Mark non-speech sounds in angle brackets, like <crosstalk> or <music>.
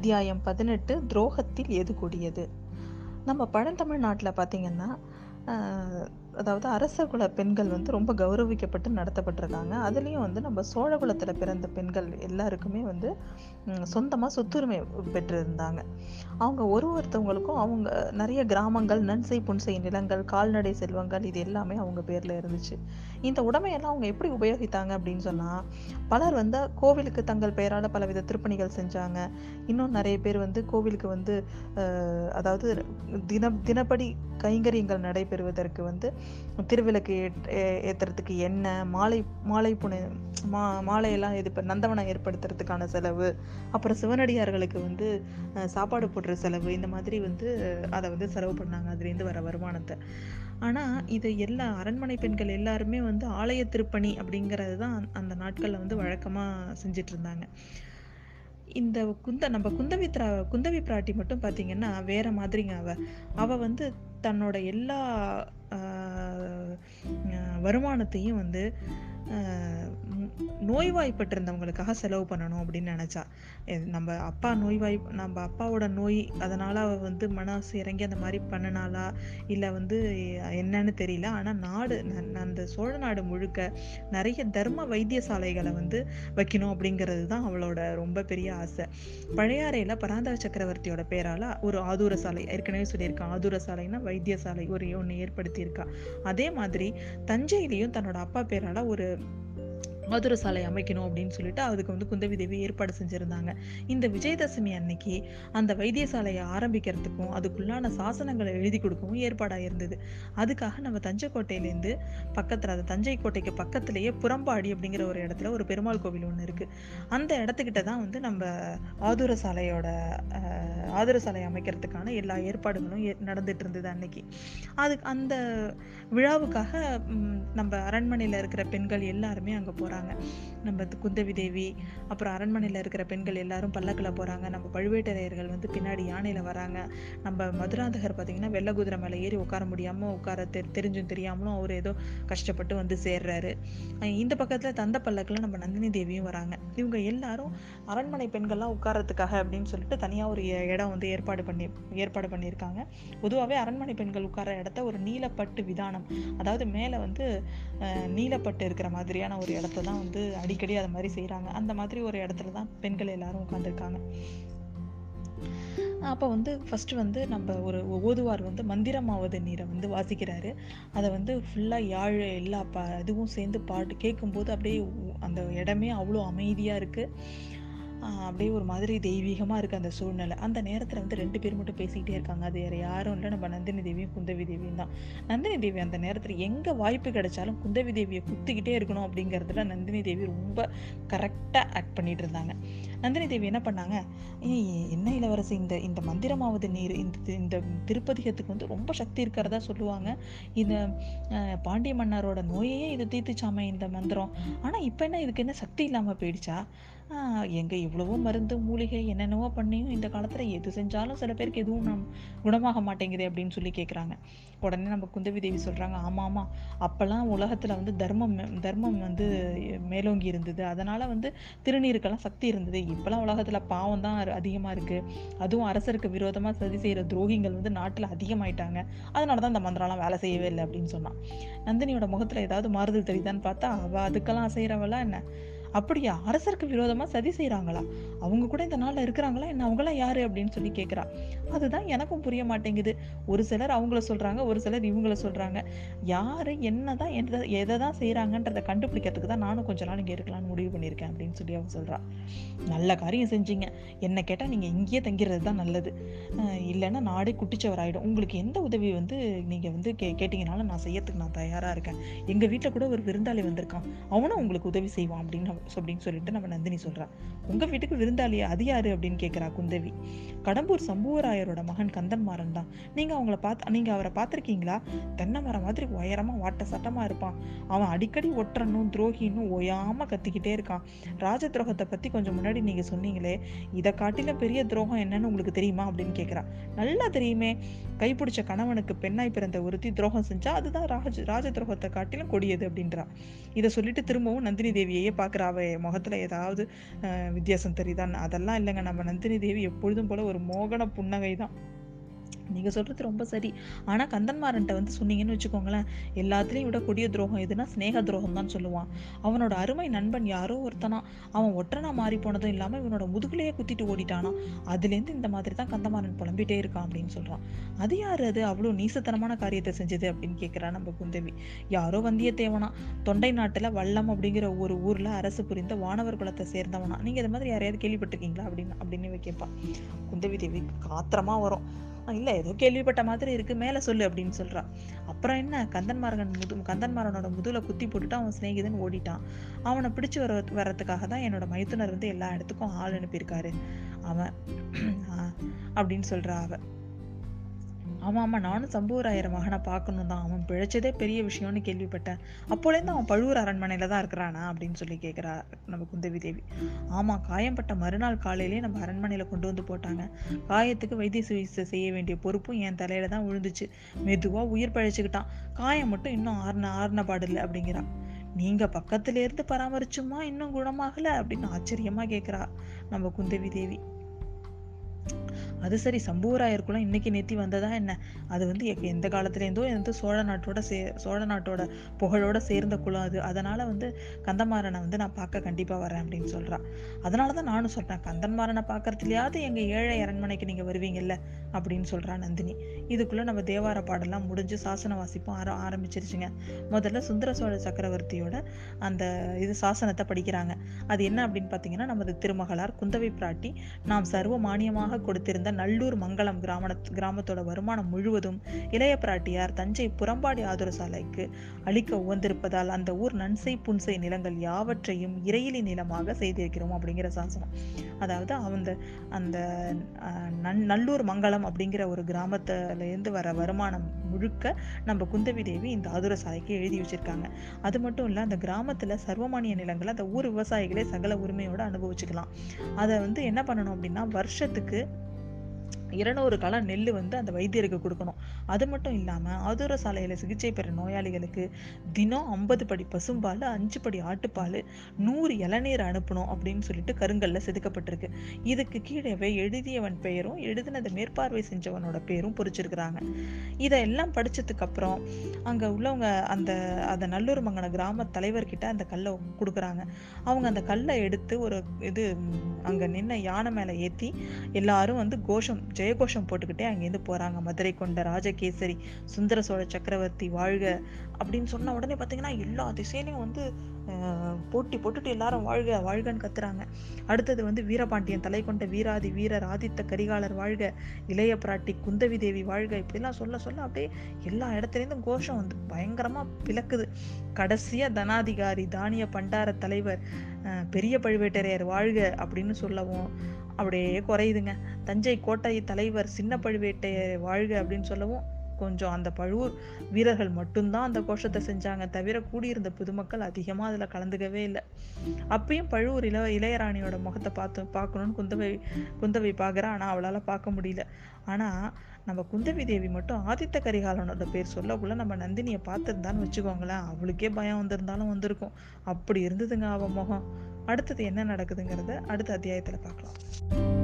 அத்தியாயம் பதினெட்டு துரோகத்தில் எது கொடியது? நம்ம பழந்தமிழ்நாட்டில் பார்த்தீங்கன்னா அதாவது அரச குல பெண்கள் வந்து ரொம்ப கௌரவிக்கப்பட்டு நடத்தப்பட்டிருக்காங்க. அதுலேயும் வந்து நம்ம சோழகுலத்தில் பிறந்த பெண்கள் எல்லாருக்குமே வந்து சொந்தமாக சொத்துரிமை பெற்றிருந்தாங்க. அவங்க ஒரு ஒருத்தவங்களுக்கும் அவங்க நிறைய கிராமங்கள் நன்சை புன்சை நிலங்கள் கால்நடை செல்வங்கள் இது எல்லாமே அவங்க பேரில் இருந்துச்சு. இந்த உடமையெல்லாம் அவங்க எப்படி உபயோகித்தாங்க அப்படின்னு சொன்னால் பலர் வந்து கோவிலுக்கு தங்கள் பெயரால் பலவித திருப்பணிகள் செஞ்சாங்க. இன்னும் நிறைய பேர் வந்து கோவிலுக்கு வந்து அதாவது தின தினப்படி கைங்கரியங்கள் நடைபெறுவதற்கு வந்து திருவிளக்கு ஏற்- ஏ- ஏத்துறதுக்கு எண்ணெய் மாலை மாலை புனை மா மாலையெல்லாம் இது இப்போ நந்தவனம் ஏற்படுத்துறதுக்கான செலவு அப்புறம் சிவனடியார்களுக்கு வந்து சாப்பாடு போடுற செலவு இந்த மாதிரி வந்து அதை வந்து செலவு பண்ணாங்க அதுலேருந்து வர வருமானத்தை. ஆனால் இது எல்லா அரண்மனை பெண்கள் எல்லாருமே வந்து ஆலய திருப்பணி அப்படிங்கிறது தான் அந்த நாட்களில் வந்து வழக்கமாக செஞ்சிட்டு இருந்தாங்க இந்த குந்த நம்ம குந்தவி திரா குந்தவி பிராட்டி மட்டும் பார்த்தீங்கன்னா வேற மாதிரிங்க அவ. அவ வந்து தன்னோட எல்லா வருமானத்தையும் வந்து ஆஹ், நோய்வாய்ப்பட்டிருந்தவங்களுக்காக செலவு பண்ணணும் அப்படின்னு நினச்சா. எ- நம்ம அப்பா நோய்வாய் நம்ம அப்பாவோட நோய் அதனால் அவள் வந்து மனசு இறங்கி அந்த மாதிரி பண்ணினாளா? இல்லை வந்து என்னன்னு தெரியல. ஆனால் நாடு ந- அந்த சோழ நாடு முழுக்க நிறைய தர்ம வைத்தியசாலைகளை வந்து வைக்கணும் அப்படிங்கிறது தான் அவளோட ரொம்ப பெரிய ஆசை. பழையாறையில் பராந்தக சக்கரவர்த்தியோட பேரால ஒரு ஆதூர சாலை ஏற்கனவே சொல்லியிருக்கான். ஆதூர சாலைன்னா வைத்தியசாலை ஒரு ஒன்று ஏற்படுத்தியிருக்கா. அதே மாதிரி தஞ்சையிலையும் தன்னோட அப்பா பேரால ஒரு மதுர சாலை அமைக்கணும் அப்படின்னு சொல்லிட்டு அதுக்கு வந்து குந்தவி தேவி ஏற்பாடு செஞ்சுருந்தாங்க. இந்த விஜயதசமி அன்னைக்கு அந்த வைத்தியசாலையை ஆரம்பிக்கிறதுக்கும் அதுக்குள்ளான சாசனங்களை எழுதி கொடுக்கவும் ஏற்பாடாக இருந்தது. அதுக்காக நம்ம தஞ்சை கோட்டையிலேருந்து பக்கத்தில் அது தஞ்சை கோட்டைக்கு பக்கத்திலேயே புறம்பாடி அப்படிங்கிற ஒரு இடத்துல ஒரு பெருமாள் கோவில் ஒன்று இருக்குது அந்த இடத்துக்கிட்ட தான் வந்து நம்ம ஆதுர சாலையோட ஆதுர சாலை அமைக்கிறதுக்கான எல்லா ஏற்பாடுகளும் ஏ- நடந்துட்டு இருந்தது அன்னைக்கு. அதுக்கு அந்த விழாவுக்காக நம்ம அரண்மனையில் இருக்கிற பெண்கள் எல்லாருமே அங்கே போகிறாங்க நம்ம குந்தவி தேவி அப்புறம் அரண்மனையில் இருக்கிற பெண்கள் எல்லாரும் பல்லக்கில் போகிறாங்க நம்ம பழுவேட்டரையர்கள் வந்து பின்னாடி யானையில் வராங்க. நம்ம மதுராந்தகர் பார்த்தீங்கன்னா வெள்ளை குதிரை மேலே ஏறி உட்கார முடியாமல் உட்கார தெ தெரிஞ்சும் தெரியாமலும் அவர் ஏதோ கஷ்டப்பட்டு வந்து சேர்றாரு. இந்த பக்கத்தில் தந்த பல்லக்கில் நம்ம நந்தினி தேவியும் வராங்க. இவங்க எல்லாரும் அரண்மனை பெண்கள்லாம் உட்கார்றதுக்காக அப்படின்னு சொல்லிட்டு தனியாக ஒரு இடம் வந்து ஏற்பாடு பண்ணி ஏற்பாடு பண்ணியிருக்காங்க. பொதுவாகவே அரண்மனை பெண்கள் உட்கார இடத்த ஒரு நீலப்பட்டு விதானம் அதாவது மேலே வந்து நீலப்பட்டு இருக்கிற மாதிரியான ஒரு இடத்த தான் வந்து அடிக்கடி அது மாதிரி செய்கிறாங்க அந்த மாதிரி ஒரு இடத்துல தான் பெண்கள் எல்லாரும் உட்காந்துருக்காங்க அப்போ வந்து ஃபஸ்ட்டு வந்து நம்ம ஒரு ஓதுவார் வந்து மந்திரமாவது நீரை வந்து வாசிக்கிறாரு. அதை வந்து ஃபுல்லாக யாழ் எல்லா ப இதுவும் சேர்ந்து பாட்டு கேட்கும்போது அப்படியே அந்த இடமே அவ்வளோ அமைதியாக இருக்குது அப்படியே ஒரு மாதிரி தெய்வீகமாக இருக்குது அந்த சூழ்நிலை. அந்த நேரத்தில் வந்து ரெண்டு பேர் மட்டும் பேசிக்கிட்டே இருக்காங்க. அது வேறு யாரும் இல்லை. நம்ம நந்தினி தேவியும் குந்தவி தேவியும் தான். நந்தினி தேவி அந்த நேரத்தில் எங்கே வாய்ப்பு கிடைச்சாலும் குந்தவி தேவியை குத்திக்கிட்டே இருக்கணும் அப்படிங்கிறதுல நந்தினி தேவி ரொம்ப கரெக்டாக ஆக்ட் பண்ணிட்டு இருந்தாங்க. நந்தினி தேவி என்ன பண்ணாங்க? என்ன இளவரசி இந்த இந்த மந்திரமாவது நீர் இந்த இந்த திருப்பதிகத்துக்கு வந்து ரொம்ப சக்தி இருக்கிறதா சொல்லுவாங்க. இந்த பாண்டிய மன்னரோட நோயையே இது தீர்த்துச்சாமே இந்த மந்திரம். ஆனால் இப்போ என்ன இதுக்கு என்ன சக்தி இல்லாமல் போயிடுச்சா? எங்கே இவ்வளவோ மருந்து மூலிகை என்னென்னவோ பண்ணியும் இந்த காலத்தில் எது செஞ்சாலும் சில பேருக்கு எதுவும் நம் குணமாக மாட்டேங்குது அப்படின்னு சொல்லி கேட்குறாங்க உடனே நம்ம குந்தவி தேவி சொல்கிறாங்க ஆமாம் ஆமாம் அப்போல்லாம் உலகத்தில் வந்து தர்மம் தர்மம் வந்து மேலோங்கி இருந்தது. அதனால் வந்து திருநீருக்கெல்லாம் சக்தி இருந்தது. இப்போலாம் உலகத்தில் பாவம் தான் அதிகமாக இருக்குது அதுவும் அரசருக்கு விரோதமாக சதி செய்கிற துரோகிகள் வந்து நாட்டில் அதிகமாயிட்டாங்க. அதனால தான் இந்த மந்திரம்லாம் வேலை செய்யவே இல்லை அப்படின்னு சொன்னான். நந்தினியோட முகத்தில் ஏதாவது மாறுதல் தெரியுதான்னு பார்த்தா அவள் அதுக்கெல்லாம் செய்கிறவளா என்ன? அப்படியா? அரசருக்கு விரோதமாக சதி செய்கிறாங்களா அவங்க கூட இந்த நாளில் இருக்கிறாங்களா? என்ன அவங்களாம் யாரு? அப்படின்னு சொல்லி கேட்குறா அதுதான் எனக்கும் புரிய மாட்டேங்குது. ஒரு சிலர் அவங்கள சொல்கிறாங்க ஒரு சிலர் இவங்கள சொல்கிறாங்க யார் என்ன தான் எதை எதை தான் செய்கிறாங்கன்றதை கண்டுபிடிக்கிறதுக்கு தான் நானும் கொஞ்ச நாள் இங்கே இருக்கலாம்னு முடிவு பண்ணியிருக்கேன் அப்படின்னு சொல்லி அவன் சொல்றா. நல்ல காரியம் செஞ்சீங்க. என்ன கேட்டால் நீங்கள் இங்கேயே தங்கிறது தான் நல்லது. இல்லைன்னா நாடே குட்டிச்சவராயிடும். உங்களுக்கு எந்த உதவி வந்து நீங்கள் வந்து கே கேட்டிங்கனாலும் நான் செய்யறதுக்கு நான் தயாராக இருக்கேன். எங்கள் வீட்டில் கூட ஒரு விருந்தாளி வந்திருக்கான். அவனும் உங்களுக்கு உதவி செய்வான் அப்படின்னு அப்படின்னு சொல்லிட்டு நம்ம நந்தினி சொல்றா. உங்க வீட்டுக்கு விருந்தாளியா? அது யாரு? அப்படின்னு கேட்குறா குந்தவி. கடம்பூர் சம்புவராயரோட மகன் கந்தன் மாறன் தான். நீங்க அவங்கள பார்த்து நீங்க அவரை பார்த்துருக்கீங்களா? தென்னை மரம் மாதிரி உயரமா வாட்ட சட்டமா இருப்பான். அவன் அடிக்கடி ஒற்றனும் துரோகின்னு ஓயாமல் கத்திக்கிட்டே இருக்கான். ராஜ துரோகத்தை பத்தி கொஞ்சம் முன்னாடி நீங்க சொன்னீங்களே இதை காட்டிலும் பெரிய துரோகம் என்னன்னு உங்களுக்கு தெரியுமா? அப்படின்னு கேட்குறா நல்லா தெரியுமே. கைப்பிடிச்ச கணவனுக்கு பெண்ணாய் பிறந்த ஒருத்தி துரோகம் செஞ்சா அதுதான் ராஜ ராஜ துரோகத்தை காட்டிலும் கொடியது அப்படின்றா. இதை சொல்லிட்டு திரும்பவும் நந்தினி தேவியையே பார்க்குறா அவ முகத்துல ஏதாவது வித்தியாசம் தெரியுதான்னு அதெல்லாம் இல்லைங்க. நம்ம நந்தினி தேவி எப்பொழுதும் போல ஒரு மோகன புன்னகை தான் நீங்கள் சொல்கிறது ரொம்ப சரி. ஆனால் கந்தன்மாரன்ட்ட வந்து சொன்னீங்கன்னு வச்சுக்கோங்களேன் எல்லாத்துலேயும் விட கொடிய துரோகம் எதுனா ஸ்நேக துரோகம் தான் சொல்லுவான். அவனோட அருமை நண்பன் யாரோ ஒருத்தனா அவன் ஒற்றனா மாறி போனதும் இல்லாமல் இவனோட முதுகுலையே குத்திட்டு ஓடிட்டானா அதுலேருந்து இந்த மாதிரி தான் கந்தமாறன் புலம்பிட்டே இருக்கான் அப்படின்னு சொல்கிறான் அது யார் அது? அவ்வளோ நீசத்தனமான காரியத்தை செஞ்சது அப்படின்னு கேட்குறா நம்ம குந்தவி. யாரோ வந்தியத்தேவனா தொண்டை நாட்டில் வல்லம் அப்படிங்கிற ஒரு ஊரில் அரசு புரிந்த வானவர் குலத்தை சேர்ந்தவனா. நீங்கள் இது மாதிரி யாரையாவது கேள்விப்பட்டிருக்கீங்களா அப்படின்னு அப்படின்னு கேட்பான் குந்தவி தேவி காத்திரமாக வரும். இல்ல ஏதோ கேள்விப்பட்ட மாதிரி இருக்கு மேல சொல்லு அப்படின்னு சொல்றான் அப்புறம் என்ன கந்தன்மார்கன் முது கந்தன்மாரனோட முதுல குத்தி போட்டுட்டு அவன் சிநேகிதன் ஓடிட்டான். அவனை பிடிச்சு வர வர்றதுக்காக தான் என்னோட மைத்துனர் வந்து எல்லா இடத்துக்கும் ஆள் அனுப்பியிருக்காரு. அவன் <clears throat> அப்படின்னு சொல்றா அவ. ஆமாம் ஆமாம் நானும் சம்புவராயர் மகனை பார்க்கணும் தான் அவன் பிழைச்சதே பெரிய விஷயம்னு கேள்விப்பட்டேன். அப்போலேருந்து அவன் பழுவூர் அரண்மனையில் தான் இருக்கிறானா அப்படின்னு சொல்லி கேட்குறா நம்ம குந்தவி தேவி. ஆமாம் காயம்பட்ட மறுநாள் காலையிலேயே நம்ம அரண்மனையில் கொண்டு வந்து போட்டாங்க. காயத்துக்கு வைத்திய சிகிச்சை செய்ய வேண்டிய பொறுப்பும் என் தலையில தான் விழுந்துச்சு. மெதுவாக உயிர் பழிச்சுக்கிட்டான். காயம் மட்டும் இன்னும் ஆறுன ஆறுன பாடில்லை அப்படிங்கிறா. நீங்க பக்கத்துல இருந்து பராமரிச்சுமா இன்னும் குணமாகல அப்படின்னு ஆச்சரியமா கேக்குறா நம்ம குந்தவி தேவி. அது சரி சம்புவராயருக்குலாம் இன்னைக்கு நேத்தி வந்ததா என்ன? அது வந்து எந்த காலத்துலேருந்தோ வந்து சோழ நாட்டோட சே சோழ நாட்டோட புகழோட சேர்ந்த குலம் அது. அதனால வந்து கந்தமாறனை வந்து நான் பார்க்க கண்டிப்பாக வரேன் அப்படின்னு சொல்கிறான் அதனால தான் நானும் சொல்கிறேன் கந்தன்மாறனை பார்க்கறதுலையாவது எங்கள் ஏழை அரண்மனைக்கு நீங்கள் வருவீங்கல்ல? அப்படின்னு சொல்கிறான் நந்தினி. இதுக்குள்ளே நம்ம தேவார பாடலாம் முடிஞ்சு சாசன வாசிப்பும் ஆர ஆரம்பிச்சிருச்சுங்க. முதல்ல சுந்தர சோழ சக்கரவர்த்தியோட அந்த இது சாசனத்தை படிக்கிறாங்க. அது என்ன அப்படின்னு பார்த்தீங்கன்னா நமது திருமகளார் குந்தவை பிராட்டி நாம் சர்வ மானியமாக கொடுத்திருந்த நல்லூர் மங்கலம் கிராம கிராமத்தோட வருமானம் முழுவதும் இளைய பிராட்டியார் தஞ்சை புறம்பாடி ஆதுர சாலைக்கு அளிக்க உவந்திருப்பதால் அந்த ஊர் நன்சை புன்சை நிலங்கள் யாவற்றையும் இறையிலி நிலமாக செய்திருக்கிறோம் அப்படிங்கிற சாசனம். அதாவது அந்த அந்த நன்- நல்லூர் மங்கலம் அப்படிங்கிற ஒரு கிராமத்துல இருந்து வர வருமானம் முழுக்க நம்ம குந்தவி தேவி இந்த ஆதுர சாலைக்கு எழுதி வச்சிருக்காங்க. அது மட்டும் இல்லை அந்த கிராமத்துல சர்வமானிய நிலங்களை அந்த ஊர் விவசாயிகளே சகல உரிமையோடு அனுபவிச்சுக்கலாம். அதை வந்து என்ன பண்ணணும் அப்படின்னா வருஷத்துக்கு இருநூறு களம் நெல் வந்து அந்த வைத்தியருக்கு கொடுக்கணும். அது மட்டும் இல்லாமல் ஆதுர சாலையில் சிகிச்சை பெற நோயாளிகளுக்கு தினம் ஐம்பது படி பசும்பால் அஞ்சு படி ஆட்டுப்பால் நூறு இளநீர் அனுப்பணும் அப்படின்னு சொல்லிட்டு கருங்கல்ல செதுக்கப்பட்டிருக்கு. இதுக்கு கீழேவே எழுதியவன் பெயரும் எழுதினதை மேற்பார்வை செஞ்சவனோட பேரும் பொறிச்சிருக்கிறாங்க. இதெல்லாம் படித்ததுக்கு அப்புறம் அங்கே உள்ளவங்க அந்த அந்த நல்லூர் மங்கன கிராம தலைவர்கிட்ட அந்த கல்லை கொடுக்குறாங்க. அவங்க அந்த கல்லை எடுத்து ஒரு இது அங்கே நின்ன யானை மேலே ஏற்றி எல்லாரும் வந்து கோஷம் ஜெயகோஷம் போட்டுக்கிட்டே அங்கேருந்து போகிறாங்க மதுரை கொண்ட ராஜகேசரி சுந்தர சோழ சக்கரவர்த்தி வாழ்க அப்படின்னு சொன்ன உடனே பார்த்தீங்கன்னா எல்லா திசையிலையும் வந்து போட்டி போட்டுட்டு எல்லாரும் வாழ்க வாழ்கன்னு கத்துறாங்க. அடுத்தது வந்து வீரபாண்டியன் தலை கொண்ட வீராதி வீரர் ஆதித்த கரிகாலர் வாழ்க இளைய பிராட்டி குந்தவி தேவி வாழ்க இப்படிலாம் சொல்ல சொல்ல அப்படியே எல்லா இடத்துலேருந்தும் கோஷம் வந்து பயங்கரமாக பிளக்குது. கடைசியாக தனாதிகாரி தானிய பண்டார தலைவர் பெரிய பழுவேட்டரையர் வாழ்க அப்படின்னு சொல்லவும் அப்படியே குறையுதுங்க. தஞ்சை கோட்டை தலைவர் சின்ன பழுவேட்டையர் வாழ்க அப்படின்னு சொல்லவும் கொஞ்சம் அந்த பழுவூர் வீரர்கள் மட்டும்தான் அந்த கோஷத்தை செஞ்சாங்க தவிர கூடியிருந்த பொதுமக்கள் அதிகமாக அதில் கலந்துக்கவே இல்லை. அப்பயும் பழுவூர் இள இளையராணியோட முகத்தை பார்த்து பார்க்கணும்னு குந்தவை குந்தவை பார்க்குறா. ஆனால் அவளால் பார்க்க முடியல. ஆனால் நம்ம குந்தவி தேவி மட்டும் ஆதித்த கரிகாலனோட பேர் சொல்லக்குள்ள நம்ம நந்தினியை பார்த்துருந்தான்னு வச்சுக்கோங்களேன் அவளுக்கே பயம் வந்திருந்தாலும் வந்திருக்கும். அப்படி இருந்ததுங்க அவ முகம். அடுத்தது என்ன நடக்குதுங்கிறத அடுத்த அத்தியாயத்தில் பார்க்கலாம்.